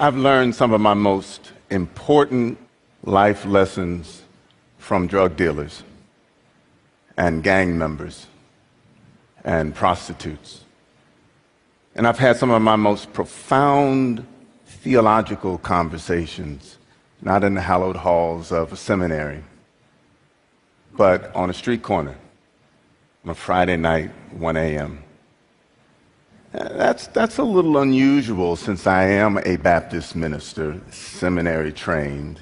I've learned some of my most important life lessons from drug dealers and gang members and prostitutes. And I've had some of my most profound theological conversations, not in the hallowed halls of a seminary, but on a street corner on a Friday night, 1 a.m. That's, that's a little unusual since I am a Baptist minister, seminary trained,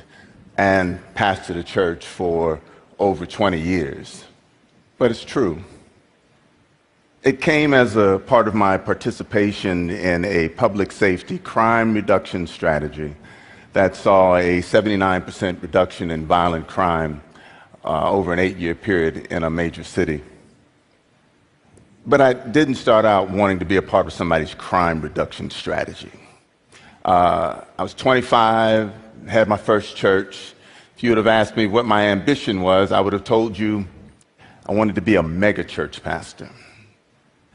and pastored a church for over 20 years. But it's true. It came as a part of my participation in a public safety crime reduction strategy that saw a 79% reduction in violent crime uh, over an eight year period in a major city. But I didn't start out wanting to be a part of somebody's crime reduction strategy. Uh, I was 25, had my first church. If you would have asked me what my ambition was, I would have told you I wanted to be a mega church pastor.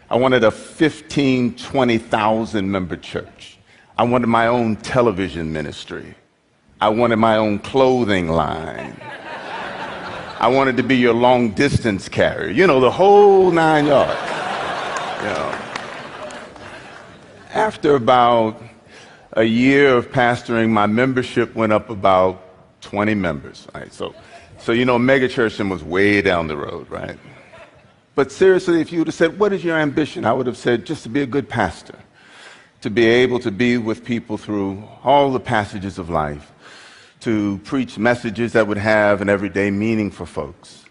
I wanted a 15, 20,000 member church. I wanted my own television ministry. I wanted my own clothing line. I wanted to be your long distance carrier. You know, the whole nine yards. Know. After about a year of pastoring, my membership went up about 20 members. Right? So, so, you know, megachurch was way down the road, right? But seriously, if you would have said, What is your ambition? I would have said, Just to be a good pastor, to be able to be with people through all the passages of life, to preach messages that would have an everyday meaning for folks,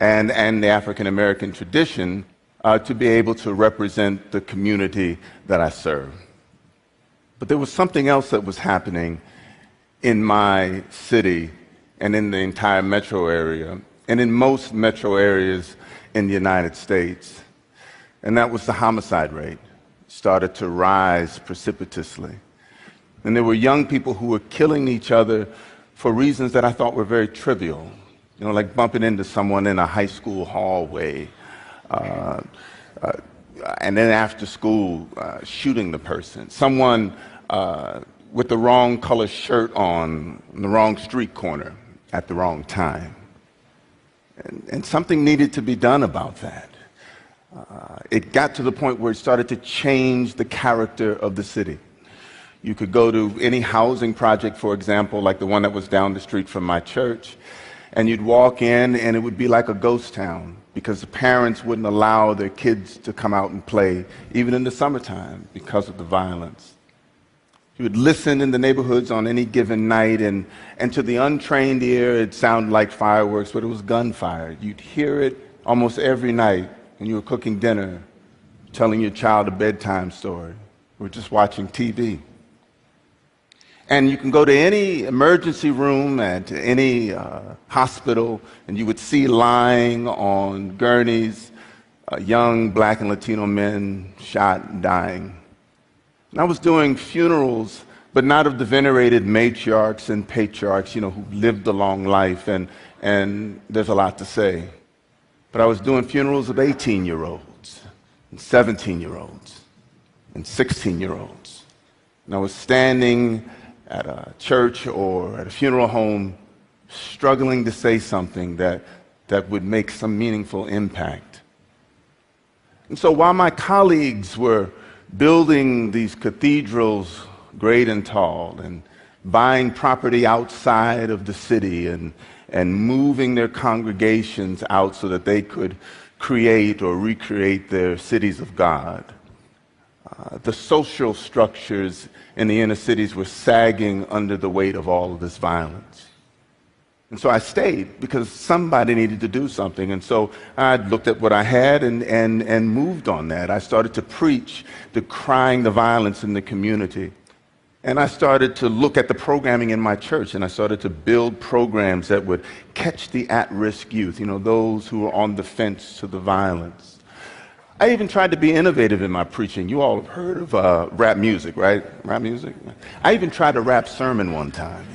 and, and the African American tradition, uh, to be able to represent the community that I serve. But there was something else that was happening in my city and in the entire metro area, and in most metro areas in the United States, and that was the homicide rate started to rise precipitously. And there were young people who were killing each other for reasons that I thought were very trivial. You know, like bumping into someone in a high school hallway, and then after school, uh, shooting the person. Someone uh, with the wrong color shirt on, on the wrong street corner at the wrong time. And, and something needed to be done about that. Uh, it got to the point where it started to change the character of the city. You could go to any housing project, for example, like the one that was down the street from my church, and you'd walk in and it would be like a ghost town because the parents wouldn't allow their kids to come out and play, even in the summertime, because of the violence. You would listen in the neighborhoods on any given night, and, and to the untrained ear, it sounded like fireworks, but it was gunfire. You'd hear it almost every night when you were cooking dinner, telling your child a bedtime story, or just watching TV. And you can go to any emergency room at any uh, hospital, and you would see lying on gurneys uh, young black and Latino men shot dying. And I was doing funerals, but not of the venerated matriarchs and patriarchs, you know, who lived a long life, and, and there's a lot to say. But I was doing funerals of 18 year olds, and 17 year olds, and 16 year olds. And I was standing at a church or at a funeral home, struggling to say something that, that would make some meaningful impact. And so while my colleagues were building these cathedrals great and tall and buying property outside of the city and, and moving their congregations out so that they could create or recreate their cities of God. Uh, the social structures in the inner cities were sagging under the weight of all of this violence. And so I stayed because somebody needed to do something. And so I looked at what I had and, and, and moved on that. I started to preach, decrying the violence in the community. And I started to look at the programming in my church and I started to build programs that would catch the at risk youth, you know, those who are on the fence to the violence. I even tried to be innovative in my preaching. You all have heard of uh, rap music, right? Rap music? I even tried a rap sermon one time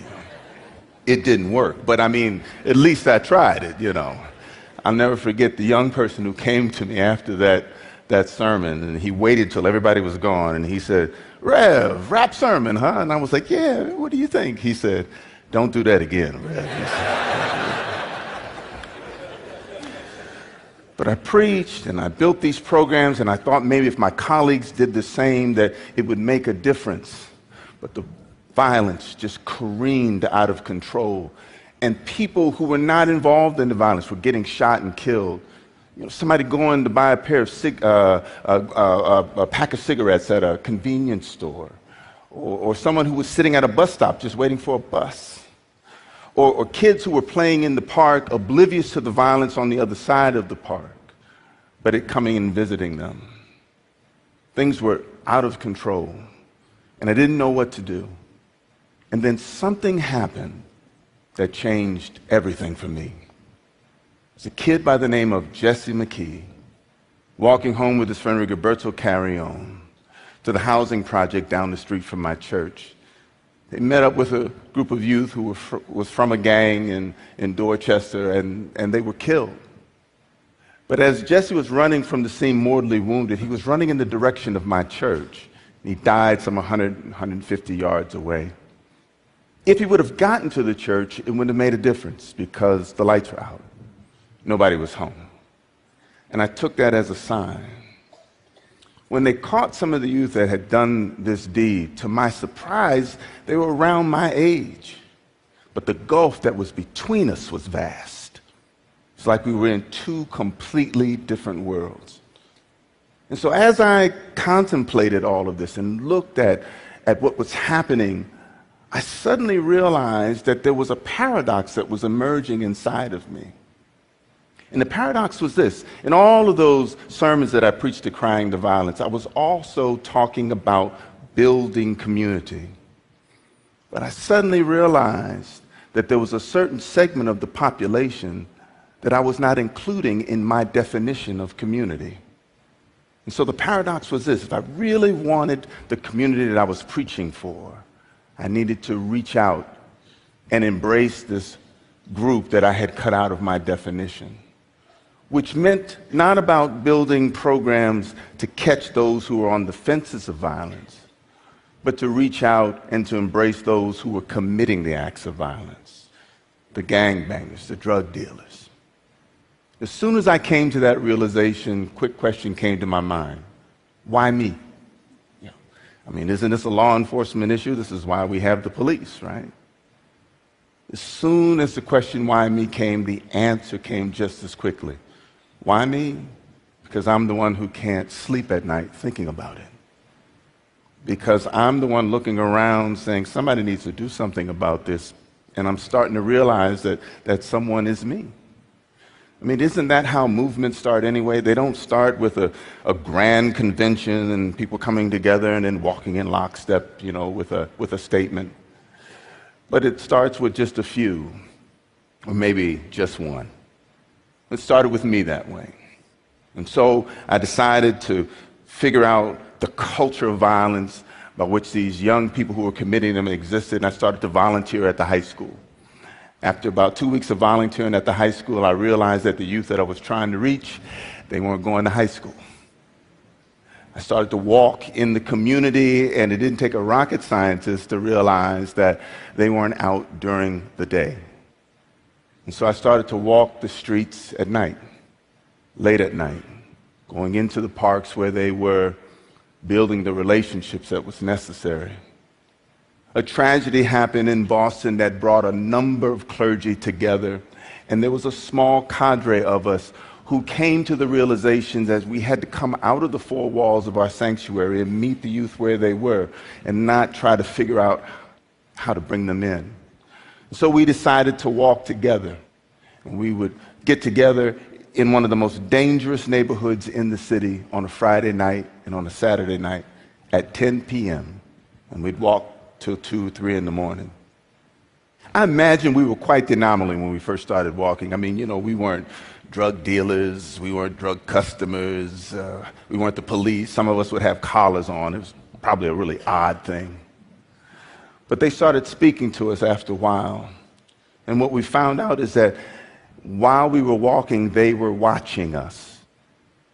it didn't work. But I mean, at least I tried it, you know. I'll never forget the young person who came to me after that, that sermon and he waited till everybody was gone and he said, Rev, rap sermon, huh? And I was like, Yeah, what do you think? He said, Don't do that again, Rev. But I preached and I built these programs, and I thought maybe if my colleagues did the same, that it would make a difference. But the violence just careened out of control. And people who were not involved in the violence were getting shot and killed. You know, somebody going to buy a pair of cig- uh, uh, uh, a pack of cigarettes at a convenience store, or, or someone who was sitting at a bus stop just waiting for a bus or, or kids who were playing in the park, oblivious to the violence on the other side of the park, but it coming and visiting them. Things were out of control, and I didn't know what to do. And then something happened that changed everything for me. It's a kid by the name of Jesse McKee walking home with his friend Rigoberto Carrion to the housing project down the street from my church. They met up with a group of youth who fr- was from a gang in, in Dorchester, and, and they were killed. But as Jesse was running from the scene mortally wounded, he was running in the direction of my church. He died some 100, 150 yards away. If he would have gotten to the church, it wouldn't have made a difference because the lights were out. Nobody was home. And I took that as a sign when they caught some of the youth that had done this deed, to my surprise, they were around my age. But the gulf that was between us was vast. It's like we were in two completely different worlds. And so, as I contemplated all of this and looked at, at what was happening, I suddenly realized that there was a paradox that was emerging inside of me. And the paradox was this in all of those sermons that I preached decrying the violence, I was also talking about building community. But I suddenly realized that there was a certain segment of the population that I was not including in my definition of community. And so the paradox was this if I really wanted the community that I was preaching for, I needed to reach out and embrace this group that I had cut out of my definition which meant not about building programs to catch those who were on the fences of violence, but to reach out and to embrace those who were committing the acts of violence the gangbangers, the drug dealers. As soon as I came to that realization, quick question came to my mind why me? Yeah. I mean, isn't this a law enforcement issue? This is why we have the police, right? As soon as the question why me came, the answer came just as quickly. Why me? Because I'm the one who can't sleep at night thinking about it. Because I'm the one looking around saying, somebody needs to do something about this. And I'm starting to realize that, that someone is me. I mean, isn't that how movements start anyway? They don't start with a, a grand convention and people coming together and then walking in lockstep, you know, with a, with a statement. But it starts with just a few, or maybe just one. It started with me that way. And so I decided to figure out the culture of violence by which these young people who were committing them existed, and I started to volunteer at the high school. After about two weeks of volunteering at the high school, I realized that the youth that I was trying to reach, they weren't going to high school. I started to walk in the community, and it didn't take a rocket scientist to realize that they weren't out during the day. And so I started to walk the streets at night, late at night, going into the parks where they were building the relationships that was necessary. A tragedy happened in Boston that brought a number of clergy together, and there was a small cadre of us who came to the realizations that we had to come out of the four walls of our sanctuary and meet the youth where they were and not try to figure out how to bring them in. So we decided to walk together. We would get together in one of the most dangerous neighborhoods in the city on a Friday night and on a Saturday night at 10 p.m. And we'd walk till 2, 3 in the morning. I imagine we were quite the anomaly when we first started walking. I mean, you know, we weren't drug dealers, we weren't drug customers, uh, we weren't the police. Some of us would have collars on. It was probably a really odd thing. But they started speaking to us after a while. And what we found out is that while we were walking, they were watching us.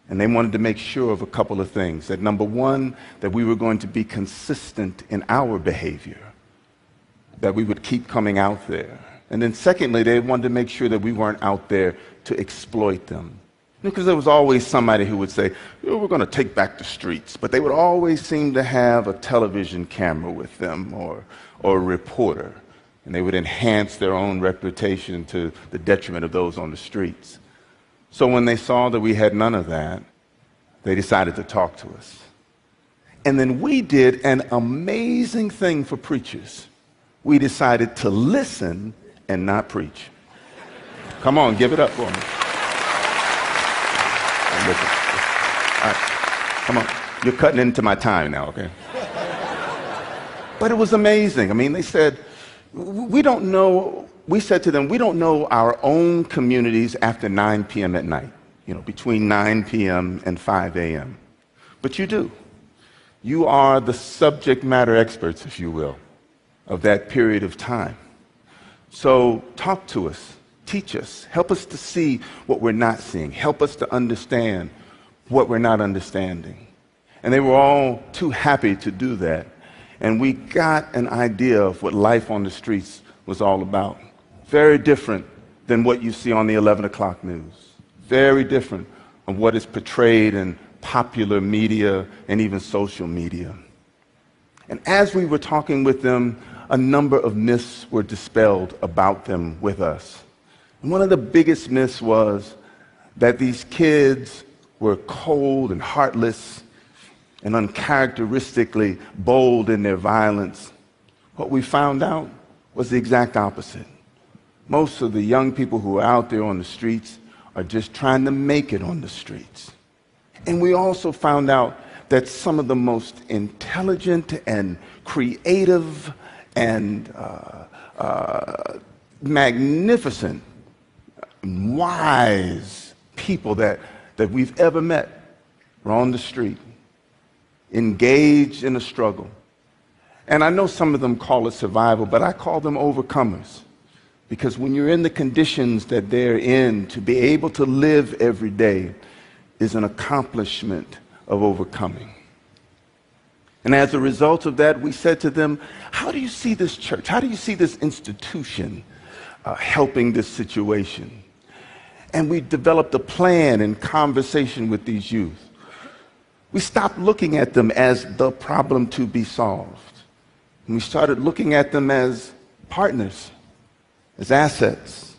And they wanted to make sure of a couple of things. That number one, that we were going to be consistent in our behavior, that we would keep coming out there. And then secondly, they wanted to make sure that we weren't out there to exploit them. Because there was always somebody who would say, oh, we're going to take back the streets. But they would always seem to have a television camera with them or, or a reporter. And they would enhance their own reputation to the detriment of those on the streets. So when they saw that we had none of that, they decided to talk to us. And then we did an amazing thing for preachers. We decided to listen and not preach. Come on, give it up for me. Listen. Come on. You're cutting into my time now, okay? But it was amazing. I mean, they said, we don't know we said to them, we don't know our own communities after 9 p.m. at night, you know, between 9 p.m. and 5 a.m. But you do. You are the subject matter experts, if you will, of that period of time. So talk to us, teach us, help us to see what we're not seeing, help us to understand what we're not understanding. And they were all too happy to do that. And we got an idea of what life on the streets was all about. Very different than what you see on the 11 o'clock news. Very different of what is portrayed in popular media and even social media. And as we were talking with them, a number of myths were dispelled about them with us. One of the biggest myths was that these kids were cold and heartless and uncharacteristically bold in their violence. What we found out was the exact opposite. Most of the young people who are out there on the streets are just trying to make it on the streets. And we also found out that some of the most intelligent and creative and uh, uh, magnificent, wise people that, that we've ever met were on the street, engaged in a struggle. And I know some of them call it survival, but I call them overcomers. Because when you're in the conditions that they're in, to be able to live every day is an accomplishment of overcoming. And as a result of that, we said to them, How do you see this church? How do you see this institution uh, helping this situation? And we developed a plan in conversation with these youth. We stopped looking at them as the problem to be solved. And we started looking at them as partners as assets,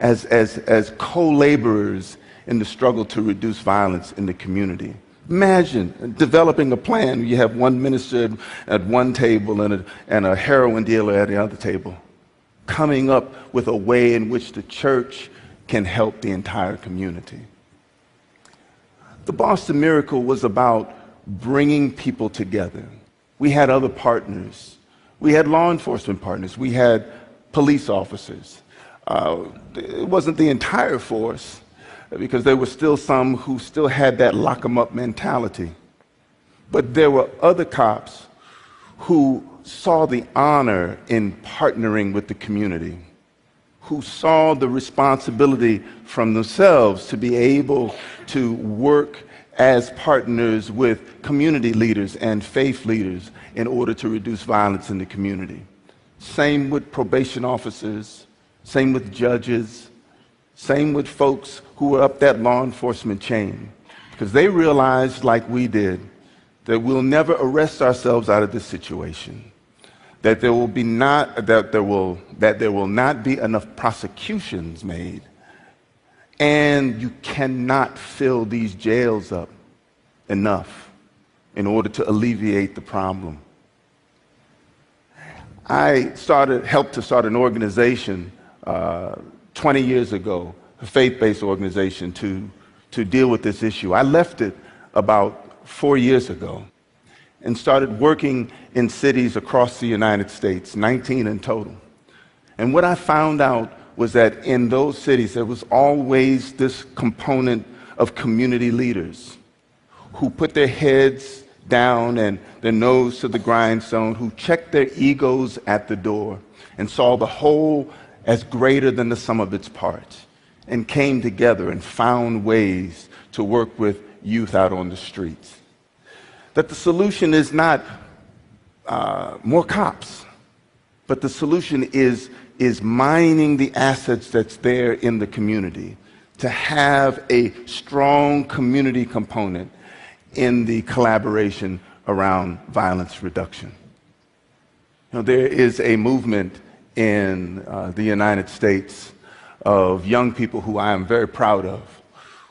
as, as, as co laborers in the struggle to reduce violence in the community. Imagine developing a plan. You have one minister at one table and a, and a heroin dealer at the other table, coming up with a way in which the church can help the entire community. The Boston Miracle was about bringing people together. We had other partners. We had law enforcement partners. We had police officers. Uh, it wasn't the entire force because there were still some who still had that lock 'em up mentality. But there were other cops who saw the honor in partnering with the community, who saw the responsibility from themselves to be able to work as partners with community leaders and faith leaders in order to reduce violence in the community. Same with probation officers, same with judges, same with folks who were up that law enforcement chain. Because they realized, like we did, that we'll never arrest ourselves out of this situation. That there will be not that there will that there will not be enough prosecutions made. And you cannot fill these jails up enough in order to alleviate the problem. I started, helped to start an organization uh, 20 years ago, a faith based organization to, to deal with this issue. I left it about four years ago and started working in cities across the United States, 19 in total. And what I found out was that in those cities, there was always this component of community leaders who put their heads down and their nose to the grindstone, who checked their egos at the door and saw the whole as greater than the sum of its parts. and came together and found ways to work with youth out on the streets. That the solution is not uh, more cops, but the solution is, is mining the assets that's there in the community to have a strong community component in the collaboration around violence reduction. You know, there is a movement in uh, the United States of young people who I am very proud of,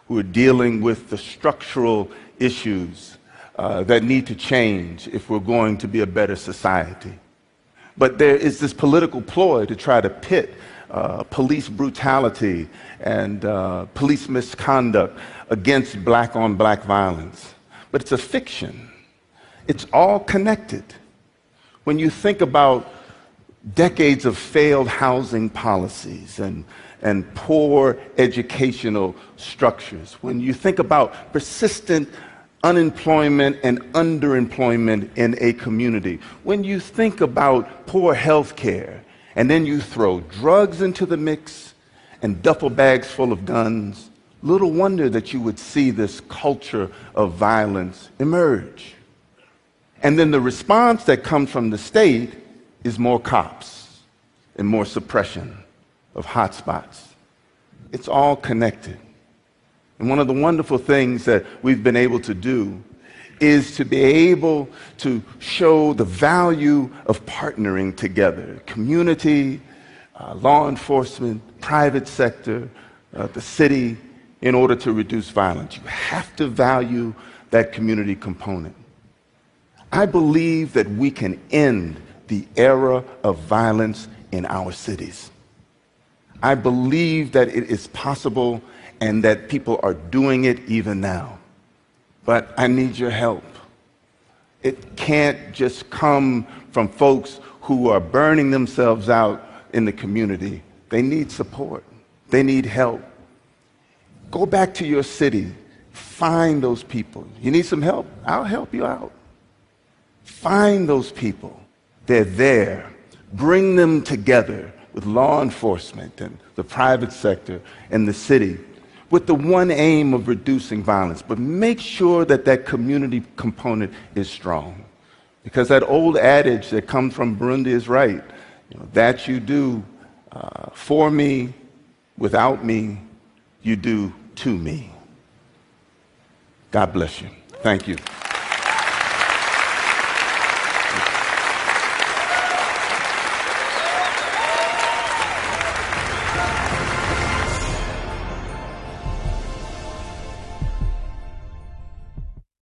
who are dealing with the structural issues uh, that need to change if we're going to be a better society. But there is this political ploy to try to pit uh, police brutality and uh, police misconduct against black on black violence. But it's a fiction. It's all connected. When you think about decades of failed housing policies and, and poor educational structures, when you think about persistent unemployment and underemployment in a community, when you think about poor health care, and then you throw drugs into the mix and duffel bags full of guns, little wonder that you would see this culture of violence emerge. And then the response that comes from the state is more cops and more suppression of hotspots. It's all connected. And one of the wonderful things that we've been able to do is to be able to show the value of partnering together community, uh, law enforcement, private sector, uh, the city, in order to reduce violence. You have to value that community component. I believe that we can end the era of violence in our cities. I believe that it is possible and that people are doing it even now. But I need your help. It can't just come from folks who are burning themselves out in the community. They need support, they need help. Go back to your city, find those people. You need some help? I'll help you out. Find those people. They're there. Bring them together with law enforcement and the private sector and the city with the one aim of reducing violence, but make sure that that community component is strong. Because that old adage that comes from Burundi is right. You know, that you do uh, for me, without me, you do to me. God bless you. Thank you.